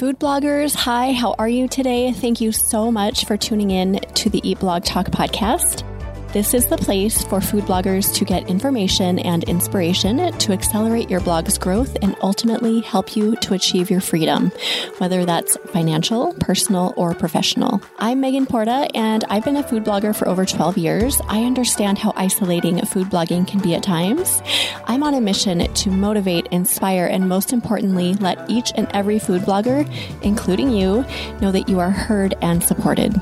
Food bloggers, hi, how are you today? Thank you so much for tuning in to the Eat Blog Talk podcast. This is the place for food bloggers to get information and inspiration to accelerate your blog's growth and ultimately help you to achieve your freedom, whether that's financial, personal, or professional. I'm Megan Porta, and I've been a food blogger for over 12 years. I understand how isolating food blogging can be at times. I'm on a mission to motivate, inspire, and most importantly, let each and every food blogger, including you, know that you are heard and supported.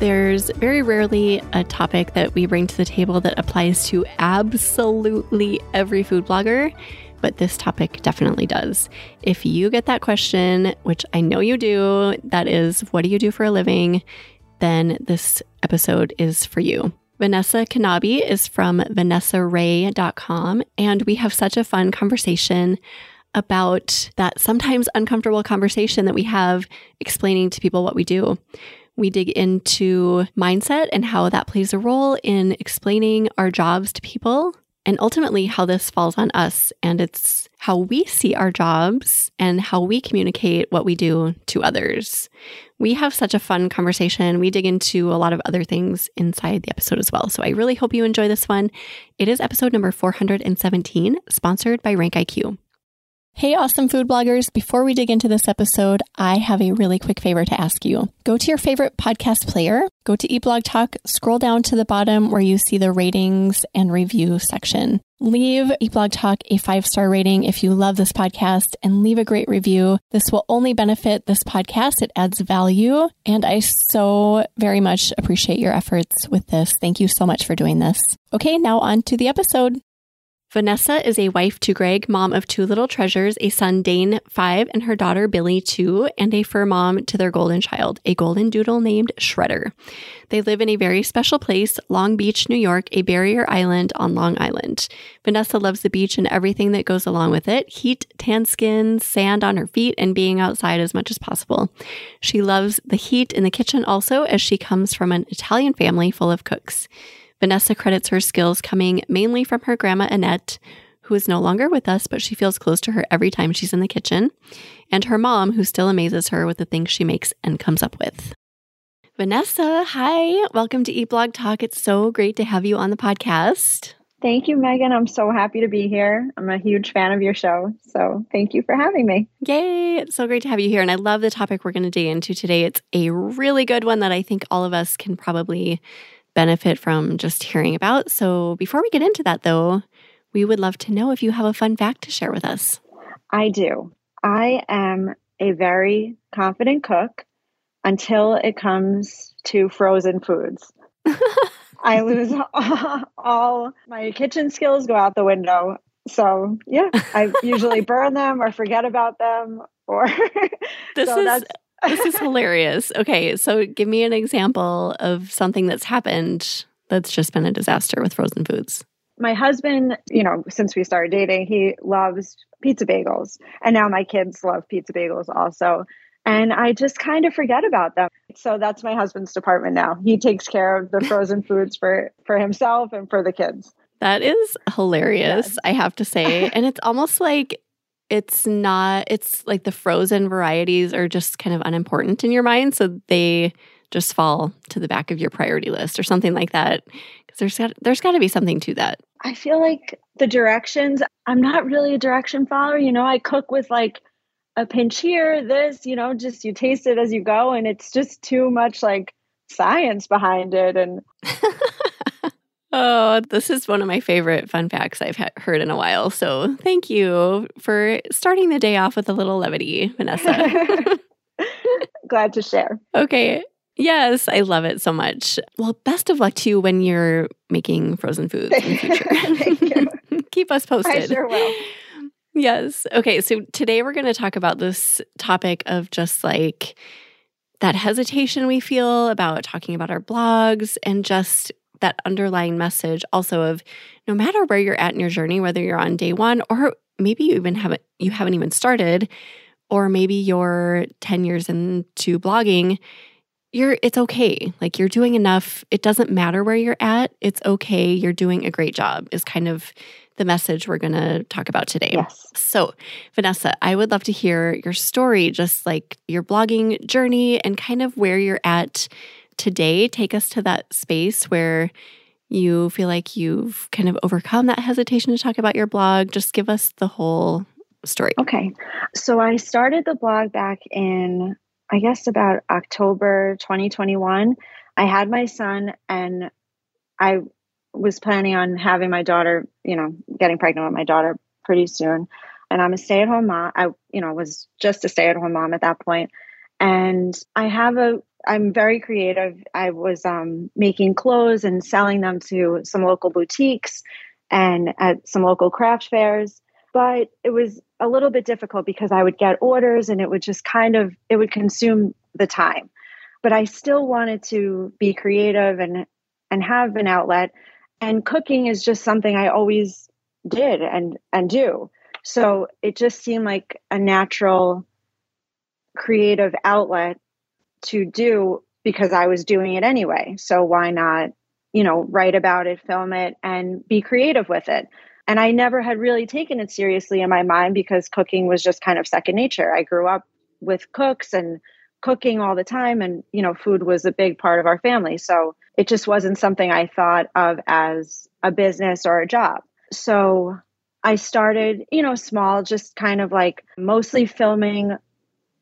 There's very rarely a topic that we bring to the table that applies to absolutely every food blogger, but this topic definitely does. If you get that question, which I know you do, that is, what do you do for a living? Then this episode is for you. Vinessa Knabbe is from vinessarae.com, and we have such a fun conversation about that sometimes uncomfortable conversation that we have explaining to people what we do. We dig into mindset and how that plays a role in explaining our jobs to people and ultimately how this falls on us. And it's how we see our jobs and how we communicate what we do to others. We have such a fun conversation. We dig into a lot of other things inside the episode as well. So I really hope you enjoy this one. It is episode number 417, sponsored by Rank IQ. Hey, awesome food bloggers. Before we dig into this episode, I have a really quick favor to ask you. Go to your favorite podcast player, go to Eat Blog Talk, scroll down to the bottom where you see the ratings and review section. Leave Eat Blog Talk a five star rating if you love this podcast and leave a great review. This will only benefit this podcast. It adds value. And I so very much appreciate your efforts with this. Thank you so much for doing this. Okay, now on to the episode. Vinessa is a wife to Greg, mom of two little treasures, a son, Dane, five, and her daughter, Billy, two, and a fur mom to their golden child, a golden doodle named Shredder. They live in a very special place, Long Beach, New York, a barrier island on Long Island. Vinessa loves the beach and everything that goes along with it heat, tan skin, sand on her feet, and being outside as much as possible. She loves the heat in the kitchen also, as she comes from an Italian family full of cooks. Vinessa credits her skills coming mainly from her grandma Annette, who is no longer with us, but she feels close to her every time she's in the kitchen, and her mom, who still amazes her with the things she makes and comes up with. Vinessa, hi. Welcome to Eat Blog Talk. It's so great to have you on the podcast. Thank you, Megan. I'm so happy to be here. I'm a huge fan of your show. So thank you for having me. Yay. It's so great to have you here. And I love the topic we're going to dig into today. It's a really good one that I think all of us can probably benefit from just hearing about. So before we get into that, though, we would love to know if you have a fun fact to share with us. I do. I am a very confident cook until it comes to frozen foods. I lose all, all, my kitchen skills go out the window. So, yeah, I usually burn them or forget about them or this so is this is hilarious. Okay, so give me an example of something that's happened that's just been a disaster with frozen foods. My husband, you know, since we started dating, he loves pizza bagels. And now my kids love pizza bagels also. And I just kind of forget about them. So that's my husband's department now. He takes care of the frozen foods for for himself and for the kids. That is hilarious, yes. I have to say. and it's almost like it's not it's like the frozen varieties are just kind of unimportant in your mind so they just fall to the back of your priority list or something like that because there's got there's got to be something to that. I feel like the directions i'm not really a direction follower you know i cook with like a pinch here this you know just you taste it as you go and it's just too much like science behind it and Oh, this is one of my favorite fun facts I've heard in a while. So thank you for starting the day off with a little levity, Vinessa. Glad to share. Okay. Yes, I love it so much. Well, best of luck to you when you're making frozen foods in the future. Keep us posted. I sure will. Yes. Okay. So today we're going to talk about this topic of just like that hesitation we feel about talking about our blogs and just that underlying message also of no matter where you're at in your journey, whether you're on day one or maybe you even haven't you haven't even started, or maybe you're 10 years into blogging, you're it's okay. Like you're doing enough. It doesn't matter where you're at. It's okay. You're doing a great job is kind of the message we're going to talk about today. Yes. So, Vinessa, I would love to hear your story, just like your blogging journey and kind of where you're at today. Take us to that space where you feel like you've kind of overcome that hesitation to talk about your blog. Just give us the whole story. Okay. So, I started the blog back in, I guess, about October 2021. I had my son and I was planning on having my daughter, you know, getting pregnant with my daughter pretty soon. And I'm a stay at home mom. I, you know, was just a stay at home mom at that point. And I have a, I'm very creative. I was um, making clothes and selling them to some local boutiques and at some local craft fairs. But it was a little bit difficult because I would get orders and it would just kind of, it would consume the time. But I still wanted to be creative and and have an outlet and cooking is just something I always did and and do. So it just seemed like a natural creative outlet to do because I was doing it anyway. So why not, you know, write about it, film it and be creative with it. And I never had really taken it seriously in my mind because cooking was just kind of second nature. I grew up with cooks and cooking all the time and you know food was a big part of our family so it just wasn't something i thought of as a business or a job so i started you know small just kind of like mostly filming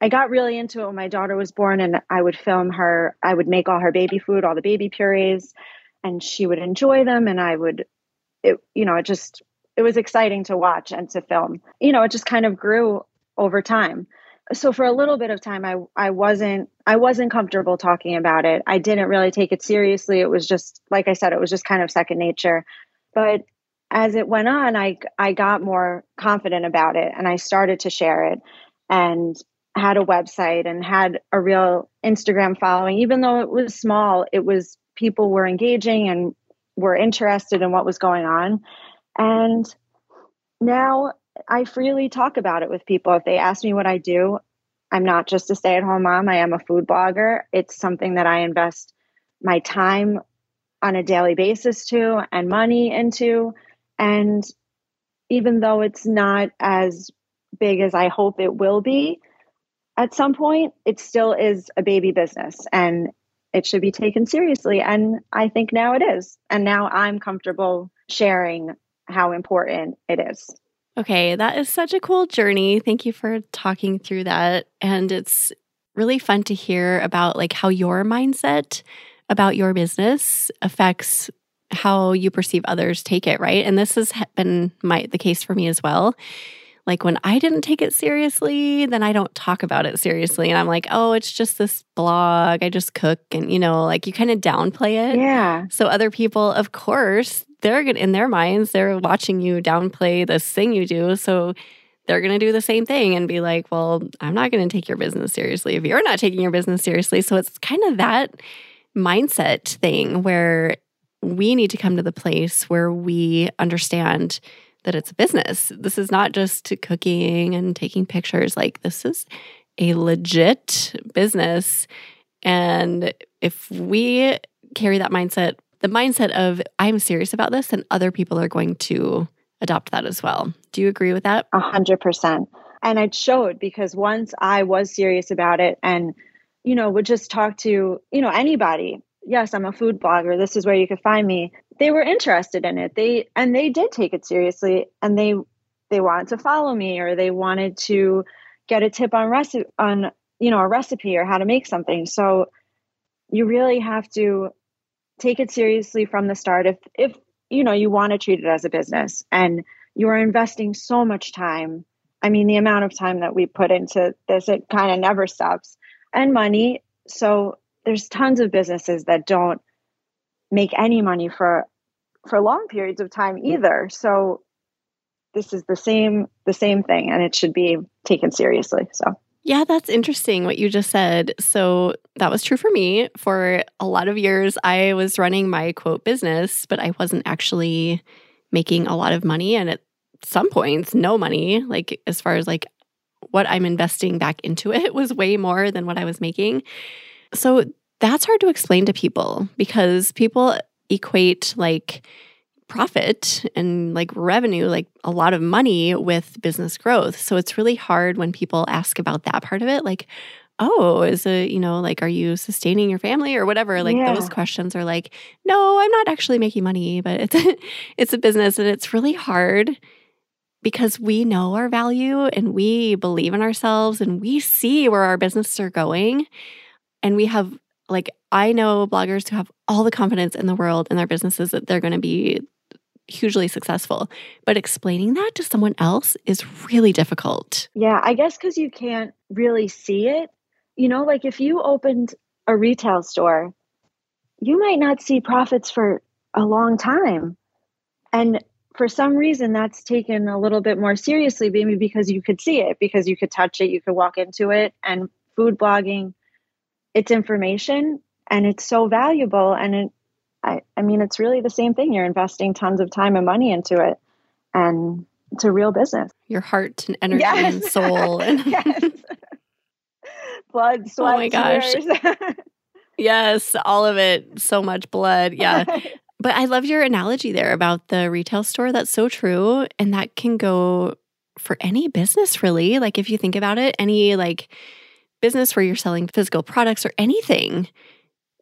i got really into it when my daughter was born and i would film her i would make all her baby food all the baby purees and she would enjoy them and i would it you know it just it was exciting to watch and to film you know it just kind of grew over time so for a little bit of time I I wasn't I wasn't comfortable talking about it. I didn't really take it seriously. It was just like I said it was just kind of second nature. But as it went on, I I got more confident about it and I started to share it and had a website and had a real Instagram following even though it was small, it was people were engaging and were interested in what was going on. And now I freely talk about it with people. If they ask me what I do, I'm not just a stay at home mom, I am a food blogger. It's something that I invest my time on a daily basis to and money into. And even though it's not as big as I hope it will be, at some point, it still is a baby business and it should be taken seriously. And I think now it is. And now I'm comfortable sharing how important it is. Okay, that is such a cool journey. Thank you for talking through that. And it's really fun to hear about like how your mindset about your business affects how you perceive others take it, right? And this has been my the case for me as well. Like when I didn't take it seriously, then I don't talk about it seriously. And I'm like, oh, it's just this blog. I just cook. And, you know, like you kind of downplay it. Yeah. So other people, of course, they're in their minds, they're watching you downplay this thing you do. So they're going to do the same thing and be like, well, I'm not going to take your business seriously if you're not taking your business seriously. So it's kind of that mindset thing where we need to come to the place where we understand that it's a business. This is not just cooking and taking pictures. Like, this is a legit business. And if we carry that mindset the mindset of I'm serious about this, and other people are going to adopt that as well. Do you agree with that? A hundred percent. And it showed because once I was serious about it and, you know, would just talk to, you know, anybody. Yes, I'm a food blogger. This is where you could find me. They were interested in it. They and they did take it seriously and they they wanted to follow me or they wanted to get a tip on recipe on, you know, a recipe or how to make something. So you really have to take it seriously from the start if if you know you want to treat it as a business and you are investing so much time i mean the amount of time that we put into this it kind of never stops and money so there's tons of businesses that don't make any money for for long periods of time either so this is the same the same thing and it should be taken seriously so yeah, that's interesting what you just said. So that was true for me. For a lot of years, I was running my quote business, but I wasn't actually making a lot of money. And at some points, no money, like as far as like what I'm investing back into it was way more than what I was making. So that's hard to explain to people because people equate like profit and like revenue, like a lot of money with business growth. So it's really hard when people ask about that part of it. Like, oh, is it, you know, like, are you sustaining your family or whatever? Like Yeah. those questions are like, no, I'm not actually making money, but it's, it's a business and it's really hard because we know our value and we believe in ourselves and we see where our businesses are going. And we have, like, I know bloggers who have all the confidence in the world in their businesses that they're going to be hugely successful. But explaining that to someone else is really difficult. Yeah, I guess because you can't really see it. You know, like if you opened a retail store, you might not see profits for a long time. And for some reason, that's taken a little bit more seriously, maybe because you could see it, because you could touch it, you could walk into it. And food blogging, it's information and it's so valuable. And it, I, I mean, it's really the same thing. You're investing tons of time and money into it. And it's a real business. Your heart and energy and soul. And yes. Blood, sweat, Oh my gosh. tears. yes, all of it. So much blood. Yeah. But I love your analogy there about the retail store. That's so true. And that can go for any business, really. Like, if you think about it, any like business where you're selling physical products or anything,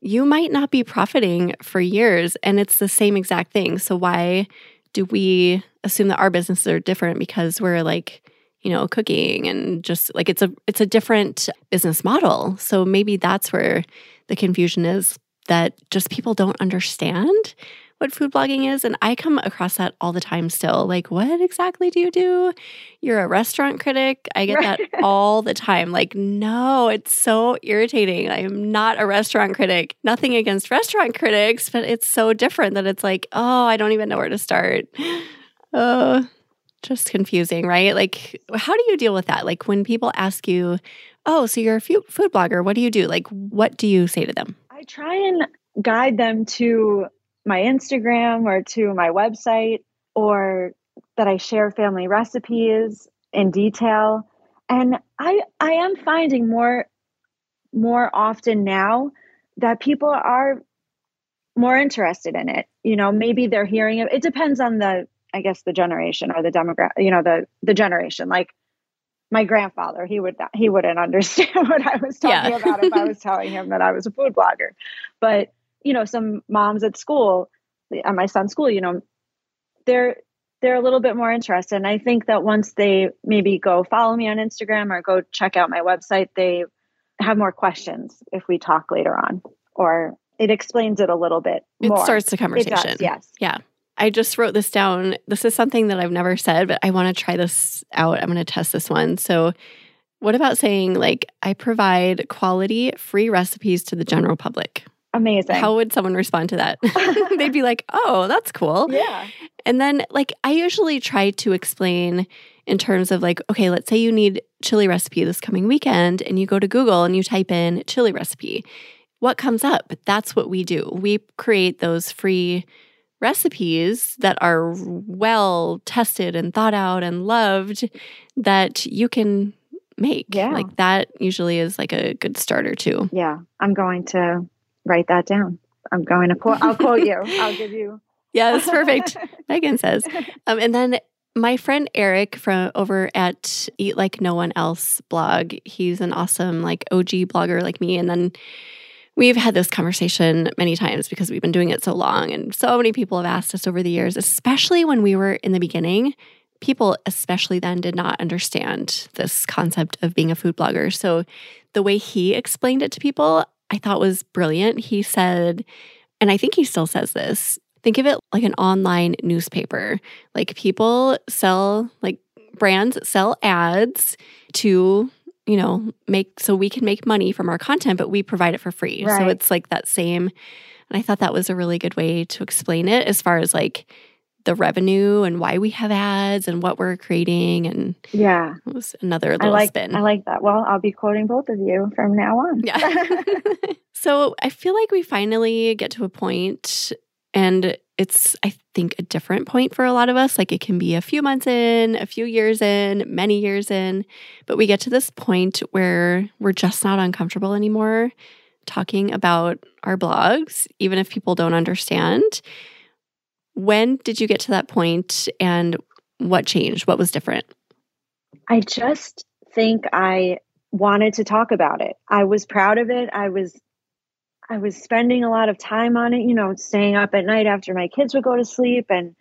you might not be profiting for years. And it's the same exact thing. So, why do we assume that our businesses are different because we're like, you know, cooking and just like it's a it's a different business model. So maybe that's where the confusion is that just people don't understand what food blogging is. And I come across that all the time still. Like, what exactly do you do? You're a restaurant critic. I get that all the time. Like, no, it's so irritating. I am not a restaurant critic. Nothing against restaurant critics, but it's so different that it's like, oh, I don't even know where to start. Oh, just confusing, right? Like, how do you deal with that? Like, when people ask you, oh, so you're a food blogger, what do you do? Like, what do you say to them? I try and guide them to my Instagram or to my website or that I share family recipes in detail. And I I am finding more more often now that people are more interested in it. You know, maybe they're hearing it. It depends on the I guess the generation or the demographic, you know, the the generation. Like my grandfather, he would not, he wouldn't understand what I was talking Yeah. about if I was telling him that I was a food blogger. But you know, some moms at school, at my son's school, you know, they're they're a little bit more interested. And I think that once they maybe go follow me on Instagram or go check out my website, they have more questions if we talk later on, or it explains it a little bit It starts the conversation. does, yes. Yeah. I just wrote this down. This is something that I've never said, but I want to try this out. I'm going to test this one. So, what about saying, like, I provide quality, free recipes to the general public? Amazing. How would someone respond to that? They'd be like, oh, that's cool. yeah. And then, like, I usually try to explain in terms of, like, okay, let's say you need chili recipe this coming weekend, and you go to Google and you type in chili recipe. What comes up? That's what we do. We create those free recipes that are well tested and thought out and loved that you can make. Yeah. Like, that usually is like a good starter, too. Yeah. I'm going to write that down. I'm going to quote, I'll quote you. I'll give you. Yeah, that's perfect. Megan says. Um, and then my friend Eric from over at Eat Like No One Else blog, he's an awesome like OG blogger like me. And then we've had this conversation many times because we've been doing it so long. And so many people have asked us over the years, especially when we were in the beginning. People, especially then, did not understand this concept of being a food blogger. So the way he explained it to people, I thought was brilliant. He said, and I think he still says this think of it like an online newspaper. Like people sell, like brands sell ads to, you know, make so we can make money from our content, but we provide it for free. So it's like that same. And I thought that was a really good way to explain it as far as like the revenue and why we have ads and what we're creating. And Yeah. it was another I little like spin. I like that. Well, I'll be quoting both of you from now on. Yeah. so I feel like we finally get to a point, and it's, I think, a different point for a lot of us. Like it can be a few months in, a few years in, many years in, but we get to this point where we're just not uncomfortable anymore talking about our blogs, even if people don't understand. When did you get to that point and what changed? What was different? I just think I wanted to talk about it. I was proud of it. I was I was spending a lot of time on it, you know, staying up at night after my kids would go to sleep and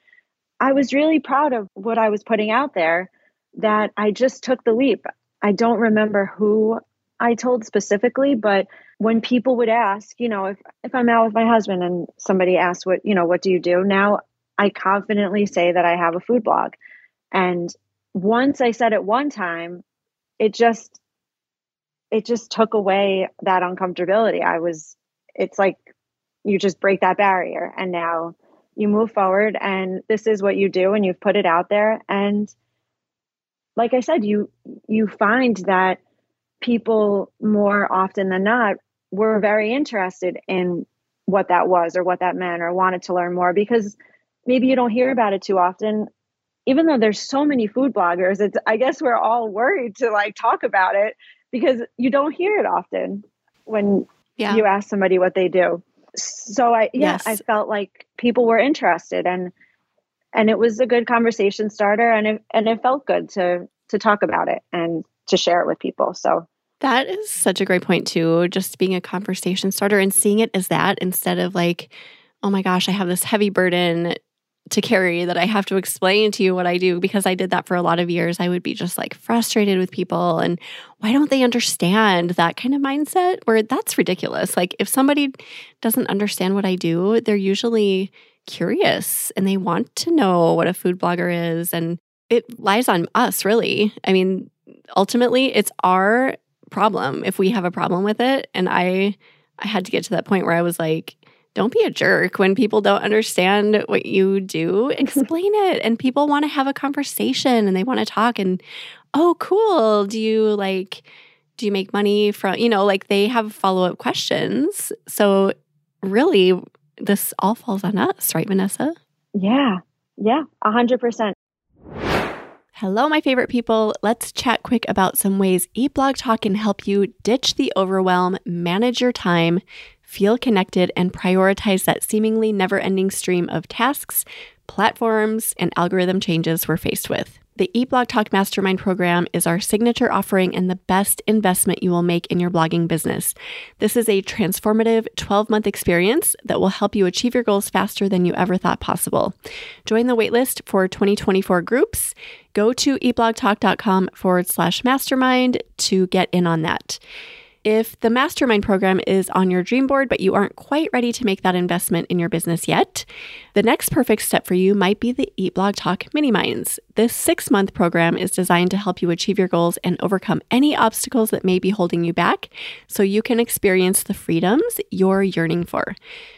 I was really proud of what I was putting out there that I just took the leap. I don't remember who I told specifically, but when people would ask, you know, if if I'm out with my husband and somebody asks what, you know, what do you do? Now I confidently say that I have a food blog. And once I said it one time, it just it just took away that uncomfortability. I was it's like you just break that barrier and now you move forward and this is what you do and you've put it out there and like I said you you find that people more often than not were very interested in what that was or what that meant or wanted to learn more because maybe you don't hear about it too often even though there's so many food bloggers it's i guess we're all worried to like talk about it because you don't hear it often when yeah. you ask somebody what they do so i yeah yes. i felt like people were interested and and it was a good conversation starter and it and it felt good to to talk about it and to share it with people so that is such a great point too just being a conversation starter and seeing it as that instead of like oh my gosh i have this heavy burden to carry that I have to explain to you what I do because I did that for a lot of years. I would be just like frustrated with people and why don't they understand that kind of mindset where that's ridiculous. Like if somebody doesn't understand what I do, they're usually curious and they want to know what a food blogger is and it lies on us really. I mean, ultimately it's our problem if we have a problem with it and I I had to get to that point where I was like don't be a jerk when people don't understand what you do. Explain it. And people want to have a conversation and they want to talk. And oh, cool. Do you like, do you make money from, you know, like they have follow up questions. So really, this all falls on us, right, Vinessa? Yeah. Yeah. A hundred percent. Hello, my favorite people. Let's chat quick about some ways Eat Blog Talk can help you ditch the overwhelm, manage your time, feel connected, and prioritize that seemingly never ending stream of tasks, platforms, and algorithm changes we're faced with. The Eat Blog Talk Mastermind program is our signature offering and the best investment you will make in your blogging business. This is a transformative 12 month experience that will help you achieve your goals faster than you ever thought possible. Join the waitlist for 2024 groups. Go to eatblogtalk.com forward slash mastermind to get in on that. If the mastermind program is on your dream board, but you aren't quite ready to make that investment in your business yet, the next perfect step for you might be the Eat Blog Talk Mini Minds. This six month program is designed to help you achieve your goals and overcome any obstacles that may be holding you back so you can experience the freedoms you're yearning for.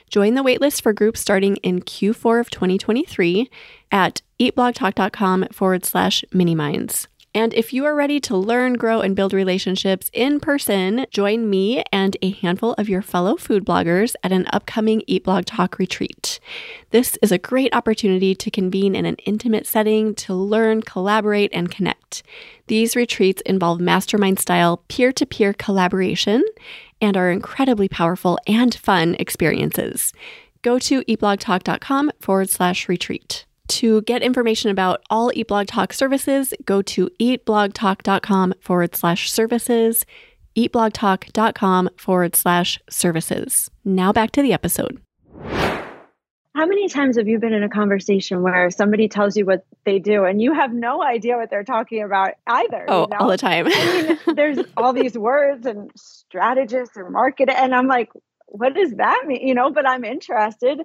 Join the waitlist for groups starting in Q4 of 2023 at eatblogtalk.com forward slash mini minds. And if you are ready to learn, grow, and build relationships in person, join me and a handful of your fellow food bloggers at an upcoming Eat Blog Talk retreat. This is a great opportunity to convene in an intimate setting to learn, collaborate, and connect. These retreats involve mastermind style peer to peer collaboration and are incredibly powerful and fun experiences. Go to eatblogtalk.com forward slash retreat. To get information about all Eat Blog Talk services, go to eatblogtalk.com forward slash services, eatblogtalk.com forward slash services. Now back to the episode. How many times have you been in a conversation where somebody tells you what they do and you have no idea what they're talking about either? Oh, you know? all the time. I mean, there's all these words and strategists or market, and I'm like, what does that mean? You know, but I'm interested.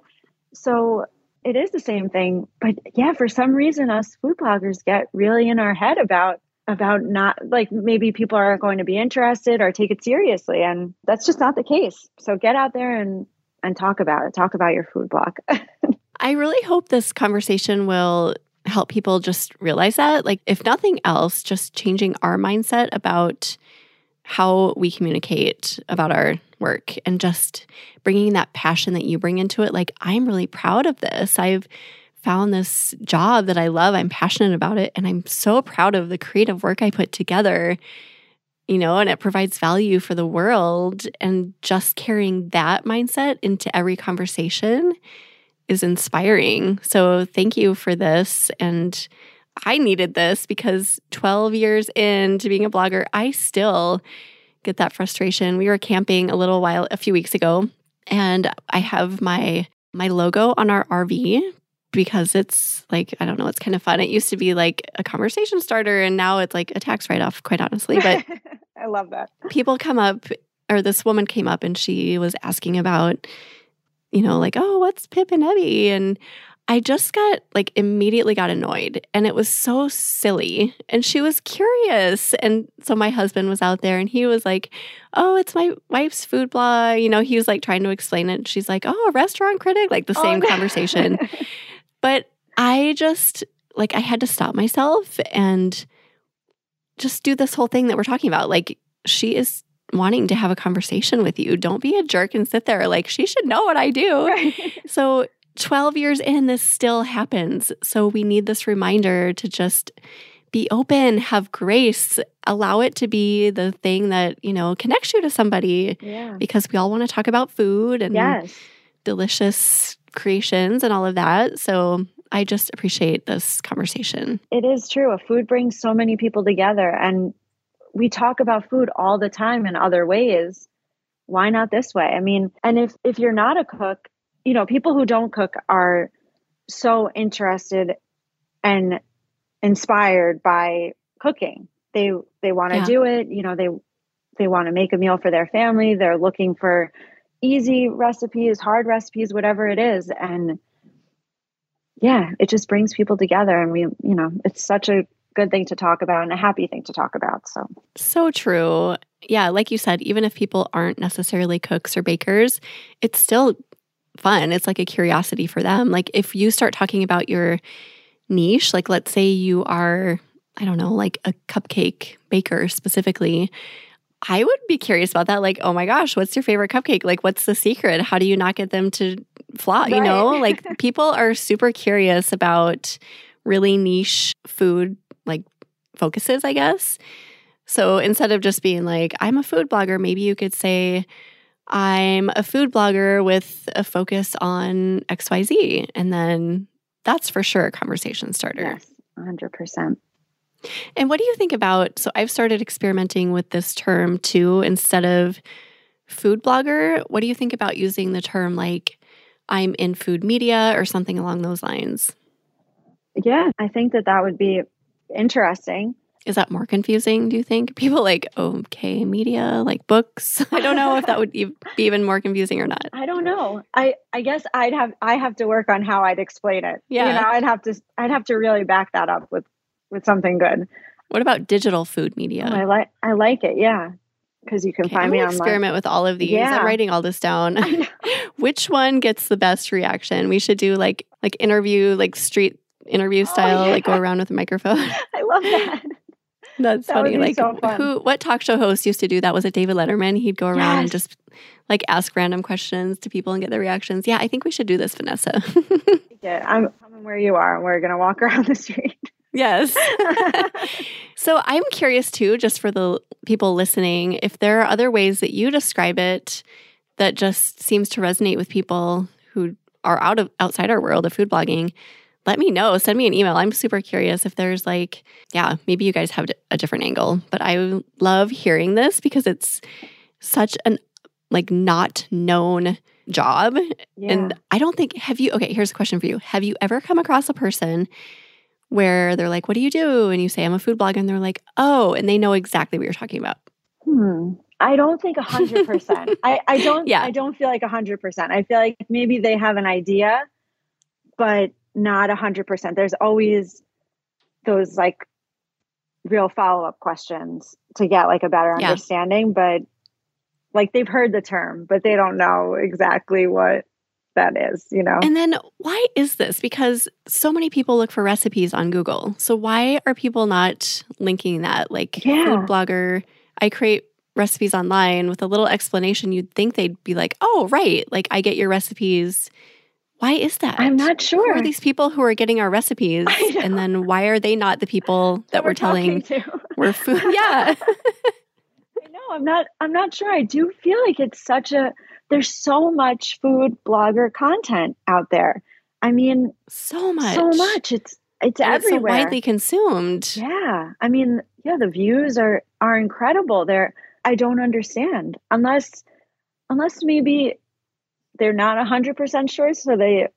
So it is the same thing. But yeah, for some reason, us food bloggers get really in our head about about not like maybe people aren't going to be interested or take it seriously and that's just not the case so get out there and and talk about it talk about your food blog i really hope this conversation will help people just realize that like if nothing else just changing our mindset about how we communicate about our work and just bringing that passion that you bring into it. Like, I'm really proud of this. I've found this job that I love. I'm passionate about it. And I'm so proud of the creative work I put together, you know, and it provides value for the world. And just carrying that mindset into every conversation is inspiring. So thank you for this. And I needed this because 12 years into being a blogger, I still get that frustration. We were camping a little while, a few weeks ago, and I have my my logo on our RV because it's like I don't know, it's kind of fun. It used to be like a conversation starter, and now it's like a tax write off. Quite honestly, but I love that. People come up, or this woman came up, and she was asking about, you know, like, oh, what's Pip and Ebby, and I just got like immediately got annoyed and it was so silly. And she was curious. And so my husband was out there and he was like, Oh, it's my wife's food blog. You know, he was like trying to explain it. She's like, Oh, a restaurant critic, like the oh, same no. conversation. but I just like, I had to stop myself and just do this whole thing that we're talking about. Like, she is wanting to have a conversation with you. Don't be a jerk and sit there. Like, she should know what I do. Right. So 12 years in, this still happens. So we need this reminder to just be open, have grace, allow it to be the thing that, you know, connects you to somebody. Yeah. Because we all want to talk about food and yes. delicious creations and all of that. So I just appreciate this conversation. It is true. A food brings so many people together and we talk about food all the time in other ways. Why not this way? I mean, and if if you're not a cook, you know, people who don't cook are so interested and inspired by cooking. They they want to yeah. do it, you know, they they want to make a meal for their family. They're looking for easy recipes, hard recipes, whatever it is and yeah, it just brings people together and we, you know, it's such a good thing to talk about and a happy thing to talk about. So, so true. Yeah, like you said, even if people aren't necessarily cooks or bakers, it's still fun. It's like a curiosity for them. Like if you start talking about your niche, like let's say you are, I don't know, like a cupcake baker specifically, I would be curious about that. Like, oh my gosh, what's your favorite cupcake? Like, what's the secret? How do you not get them to flop? Right. You know, like people are super curious about really niche food, like focuses, I guess. So instead of just being like, I'm a food blogger, maybe you could say, I'm a food blogger with a focus on XYZ. And then that's for sure a conversation starter. Yes, 100%. And what do you think about? So I've started experimenting with this term too. Instead of food blogger, what do you think about using the term like I'm in food media or something along those lines? Yeah, I think that that would be interesting. Is that more confusing, do you think? People like, okay, media, like books. I don't know if that would be even more confusing or not. I don't know. I, I guess I'd have I have to work on how I'd explain it. Yeah. You know, I'd have to I'd have to really back that up with with something good. What about digital food media? Oh, I like I like it, yeah. Because you can okay, find I'm me online. Experiment with all of these. Yeah. I'm writing all this down. Which one gets the best reaction? We should do like like interview, like street interview oh, style, oh, yeah. like go around with a microphone. I love that. That's that funny. Like so who what talk show host used to do that? Was it David Letterman? He'd go around yes. and just like ask random questions to people and get their reactions. Yeah, I think we should do this, Vinessa. yeah, I'm coming where you are and we're gonna walk around the street. Yes. so I'm curious too, just for the people listening, if there are other ways that you describe it that just seems to resonate with people who are out of outside our world of food blogging let me know. Send me an email. I'm super curious if there's like, yeah, maybe you guys have a different angle, but I love hearing this because it's such an like not known job. Yeah. And I don't think, have you, okay, here's a question for you. Have you ever come across a person where they're like, what do you do? And you say, I'm a food blogger. And they're like, oh, and they know exactly what you're talking about. Hmm. I don't think a hundred percent. I, I don't, yeah. I don't feel like a hundred percent. I feel like maybe they have an idea, but not a hundred percent. There's always those like real follow up questions to get like a better yeah. understanding, but like they've heard the term, but they don't know exactly what that is, you know? And then why is this? Because so many people look for recipes on Google. So why are people not linking that? Like yeah. food blogger, I create recipes online with a little explanation. You'd think they'd be like, oh, right. Like I get your recipes why is that? I'm not sure. Who are these people who are getting our recipes? And then why are they not the people that, that we're, we're telling we're food? Yeah. I know. I'm not I'm not sure. I do feel like it's such a there's so much food blogger content out there. I mean, so much, so much. It's it's and everywhere. It's so widely consumed. Yeah, I mean, yeah, the views are are incredible. They're I don't understand unless unless maybe they're not hundred percent sure, so they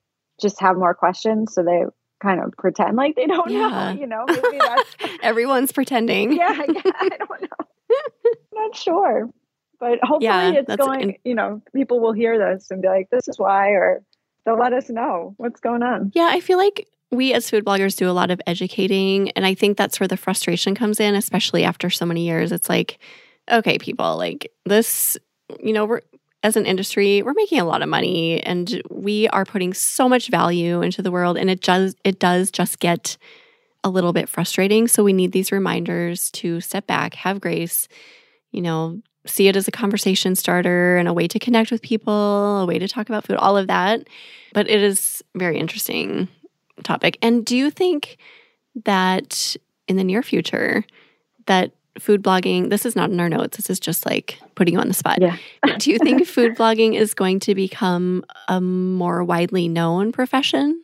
just have more questions, so they kind of pretend like they don't Yeah. know. You know, maybe that's Everyone's pretending. yeah, yeah, I don't know. Not sure. But hopefully Yeah, it's going, in- you know, people will hear this and be like, this is why, or they'll let us know what's going on. Yeah, I feel like we as food bloggers do a lot of educating. And I think that's where the frustration comes in, especially after so many years. It's like, okay, people, like this, you know, we're as an industry, we're making a lot of money and we are putting so much value into the world. And it does it does just get a little bit frustrating. So we need these reminders to step back, have grace, you know, see it as a conversation starter and a way to connect with people, a way to talk about food, all of that. But it is very interesting topic. And do you think that in the near future that food blogging, this is not in our notes, this is just like putting you on the spot. Yeah. do you think food blogging is going to become a more widely known profession?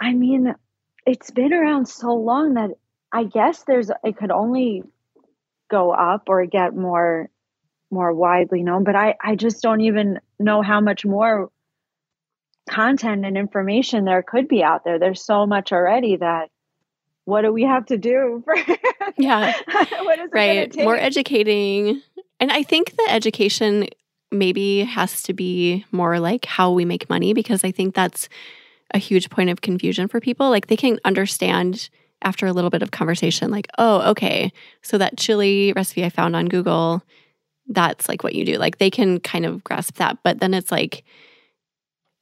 I mean, it's been around so long that I guess there's it could only go up or get more more widely known, but I I just don't even know how much more content and information there could be out there. There's so much already that what do we have to do for Yeah. what is it right. Take? more educating. And i think the education maybe has to be more like how we make money because i think that's a huge point of confusion for people. Like they can understand after a little bit of conversation like oh okay. So that chili recipe i found on google that's like what you do. Like they can kind of grasp that. But then it's like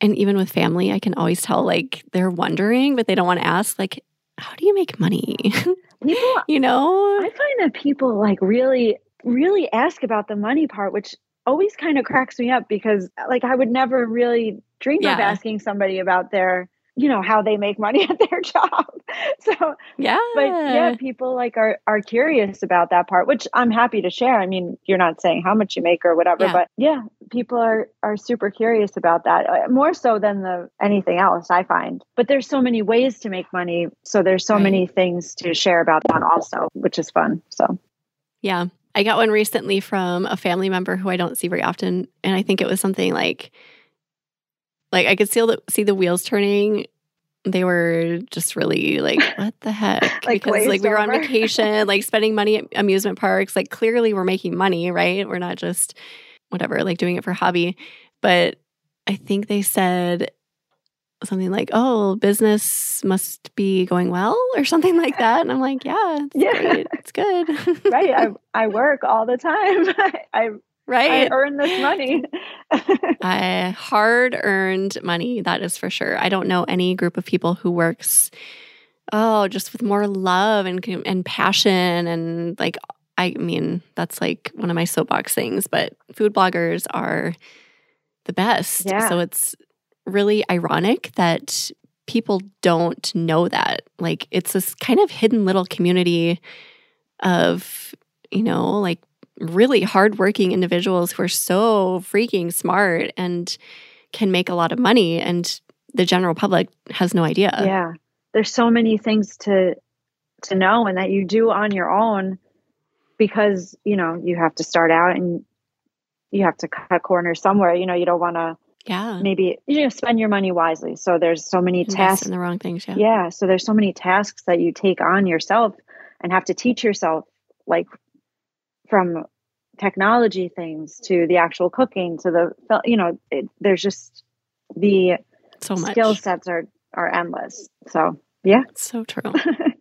and even with family i can always tell like they're wondering but they don't want to ask. Like how do you make money? People you know? I find that people like really, really ask about the money part, which always kind of cracks me up because like I would never really dream of asking somebody about their, you know, how they make money at their job. So, yeah but yeah, people like are are curious about that part, which I'm happy to share. I mean, you're not saying how much you make or whatever, Yeah. but yeah, people are are super curious about that, uh, more so than the anything else I find. But there's so many ways to make money, so there's so Right. many things to share about that also, which is fun. So. Yeah. I got one recently from a family member who I don't see very often. And I think it was something like, like I could see the, see the wheels turning. They were just really like, what the heck? Like because like we were on vacation, like spending money at amusement parks. Like clearly we're making money, right? We're not just whatever, like doing it for hobby. But I think they said something like, oh, business must be going well or something like that. And I'm like, yeah, it's Yeah. great. It's good. right I, I work all the time I, I, I right? earn this money I hard earned money, that is for sure. I don't know any group of people who works oh, just with more love and and passion and like I mean, that's like one of my soapbox things, but food bloggers are the best. Yeah. So it's really ironic that people don't know that. Like it's this kind of hidden little community of, you know, like really hardworking individuals who are so freaking smart and can make a lot of money and the general public has no idea. yeah there's so many things to to know and that you do on your own because you know you have to start out and you have to cut corners somewhere you know you don't want to Yeah. maybe you know spend your money wisely so there's so many Invest tasks in the wrong things. Yeah. yeah so there's so many tasks that you take on yourself and have to teach yourself like from technology things to the actual cooking to the you know it, there's just the So much. skill sets are are endless so yeah So true.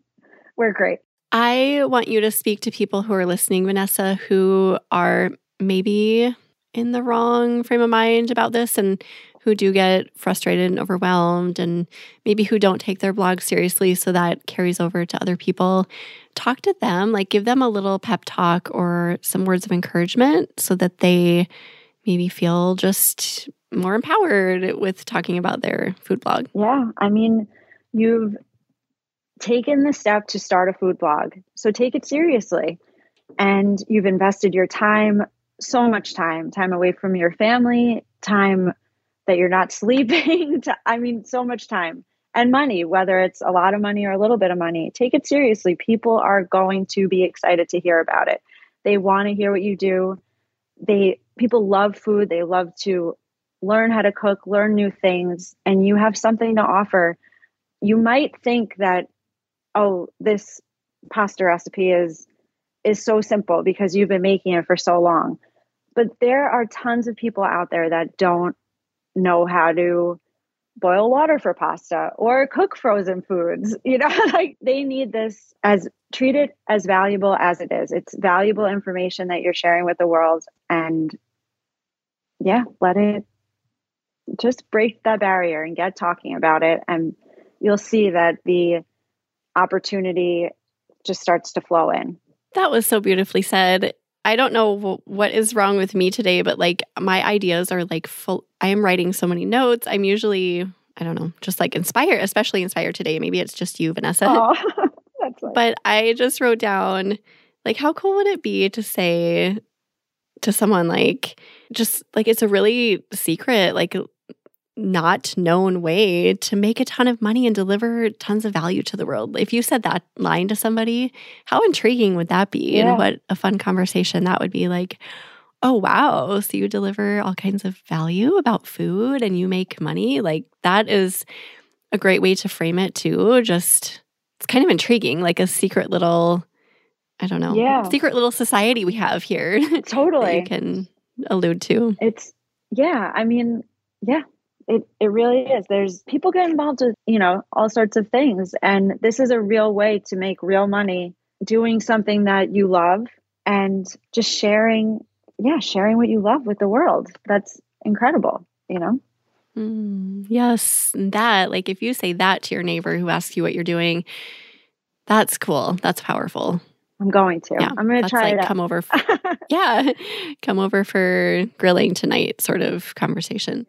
we're great I want you to speak to people who are listening, Vinessa, who are maybe in the wrong frame of mind about this and who do get frustrated and overwhelmed and maybe who don't take their blog seriously so that carries over to other people. Talk to them, like give them a little pep talk or some words of encouragement so that they maybe feel just more empowered with talking about their food blog. yeah i mean you've taken the step to start a food blog so take it seriously and you've invested your time so much time time away from your family time that you're not sleeping. I mean, so much time and money, whether it's a lot of money or a little bit of money. Take it seriously. People are going to be excited to hear about it. They want to hear what you do. They people love food. They love to learn how to cook, learn new things, and you have something to offer. You might think that, oh, this pasta recipe is is so simple because you've been making it for so long. But there are tons of people out there that don't know how to boil water for pasta or cook frozen foods. You know, like they need this as treat it as valuable as it is. It's valuable information that you're sharing with the world and yeah, let it just break that barrier and get talking about it and you'll see that the opportunity just starts to flow in. That was so beautifully said. I don't know what is wrong with me today, but like my ideas are like full. I am writing so many notes. I'm usually, I don't know, just like inspired, especially inspired today. Maybe it's just you, Vinessa. Oh, that's nice. But I just wrote down, like, how cool would it be to say to someone, like, just like it's a really secret, like, not known way to make a ton of money and deliver tons of value to the world. If you said that line to somebody, how intriguing would that be? Yeah. And what a fun conversation that would be like, oh, wow. So you deliver all kinds of value about food and you make money. Like that is a great way to frame it too. Just, it's kind of intriguing, like a secret little, I don't know, yeah. secret little society we have here. Totally. you can allude to. It's, yeah. I mean, yeah, it, it really is. There's people get involved with, you know, all sorts of things. And this is a real way to make real money doing something that you love and just sharing, yeah, sharing what you love with the world. That's incredible, you know? Mm, yes. That, like, if you say that to your neighbor who asks you what you're doing, that's cool. That's powerful. I'm going to. Yeah, I'm going to try like. Come over. For, yeah, come over for grilling tonight, sort of conversation.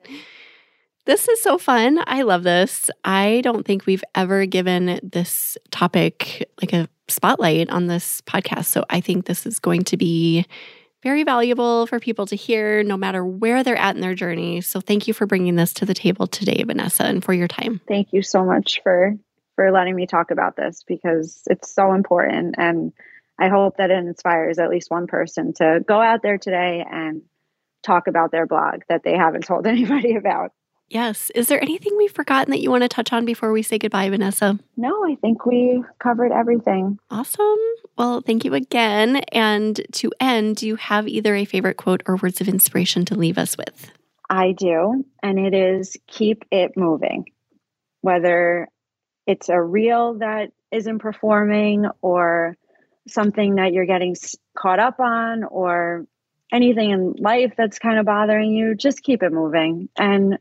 This is so fun. I love this. I don't think we've ever given this topic like a spotlight on this podcast. So I think this is going to be very valuable for people to hear no matter where they're at in their journey. So thank you for bringing this to the table today, Vinessa, and for your time. Thank you so much for for letting me talk about this because it's so important and I hope that it inspires at least one person to go out there today and talk about their blog that they haven't told anybody about. Yes. Is there anything we've forgotten that you want to touch on before we say goodbye, Vinessa? No, I think we covered everything. Awesome. Well, thank you again. And to end, do you have either a favorite quote or words of inspiration to leave us with? I do. And it is keep it moving. Whether it's a reel that isn't performing or something that you're getting caught up on or anything in life that's kind of bothering you, just keep it moving. And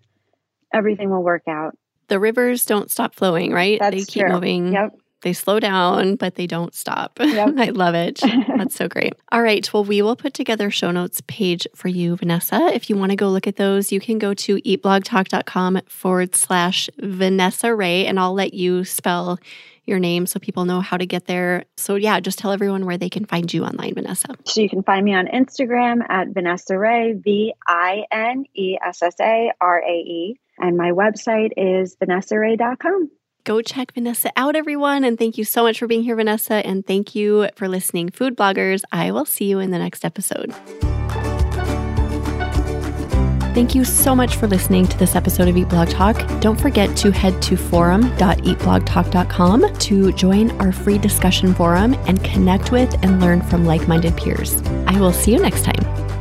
everything will work out. The rivers don't stop flowing, right? That's they keep true. moving. Yep. They slow down, but they don't stop. Yep. I love it. That's so great. All right. Well, we will put together show notes page for you, Vinessa. If you want to go look at those, you can go to eatblogtalk.com forward slash Vinessa Rae, and I'll let you spell your name so people know how to get there. So, yeah, just tell everyone where they can find you online, Vinessa. So, you can find me on Instagram at Vinessa Rae, V I N E S S A R A E. And my website is vinessarae.com. Go check Vinessa out, everyone. And thank you so much for being here, Vinessa. And thank you for listening, food bloggers. I will see you in the next episode. Thank you so much for listening to this episode of Eat Blog Talk. Don't forget to head to forum.eatblogtalk.com to join our free discussion forum and connect with and learn from like minded peers. I will see you next time.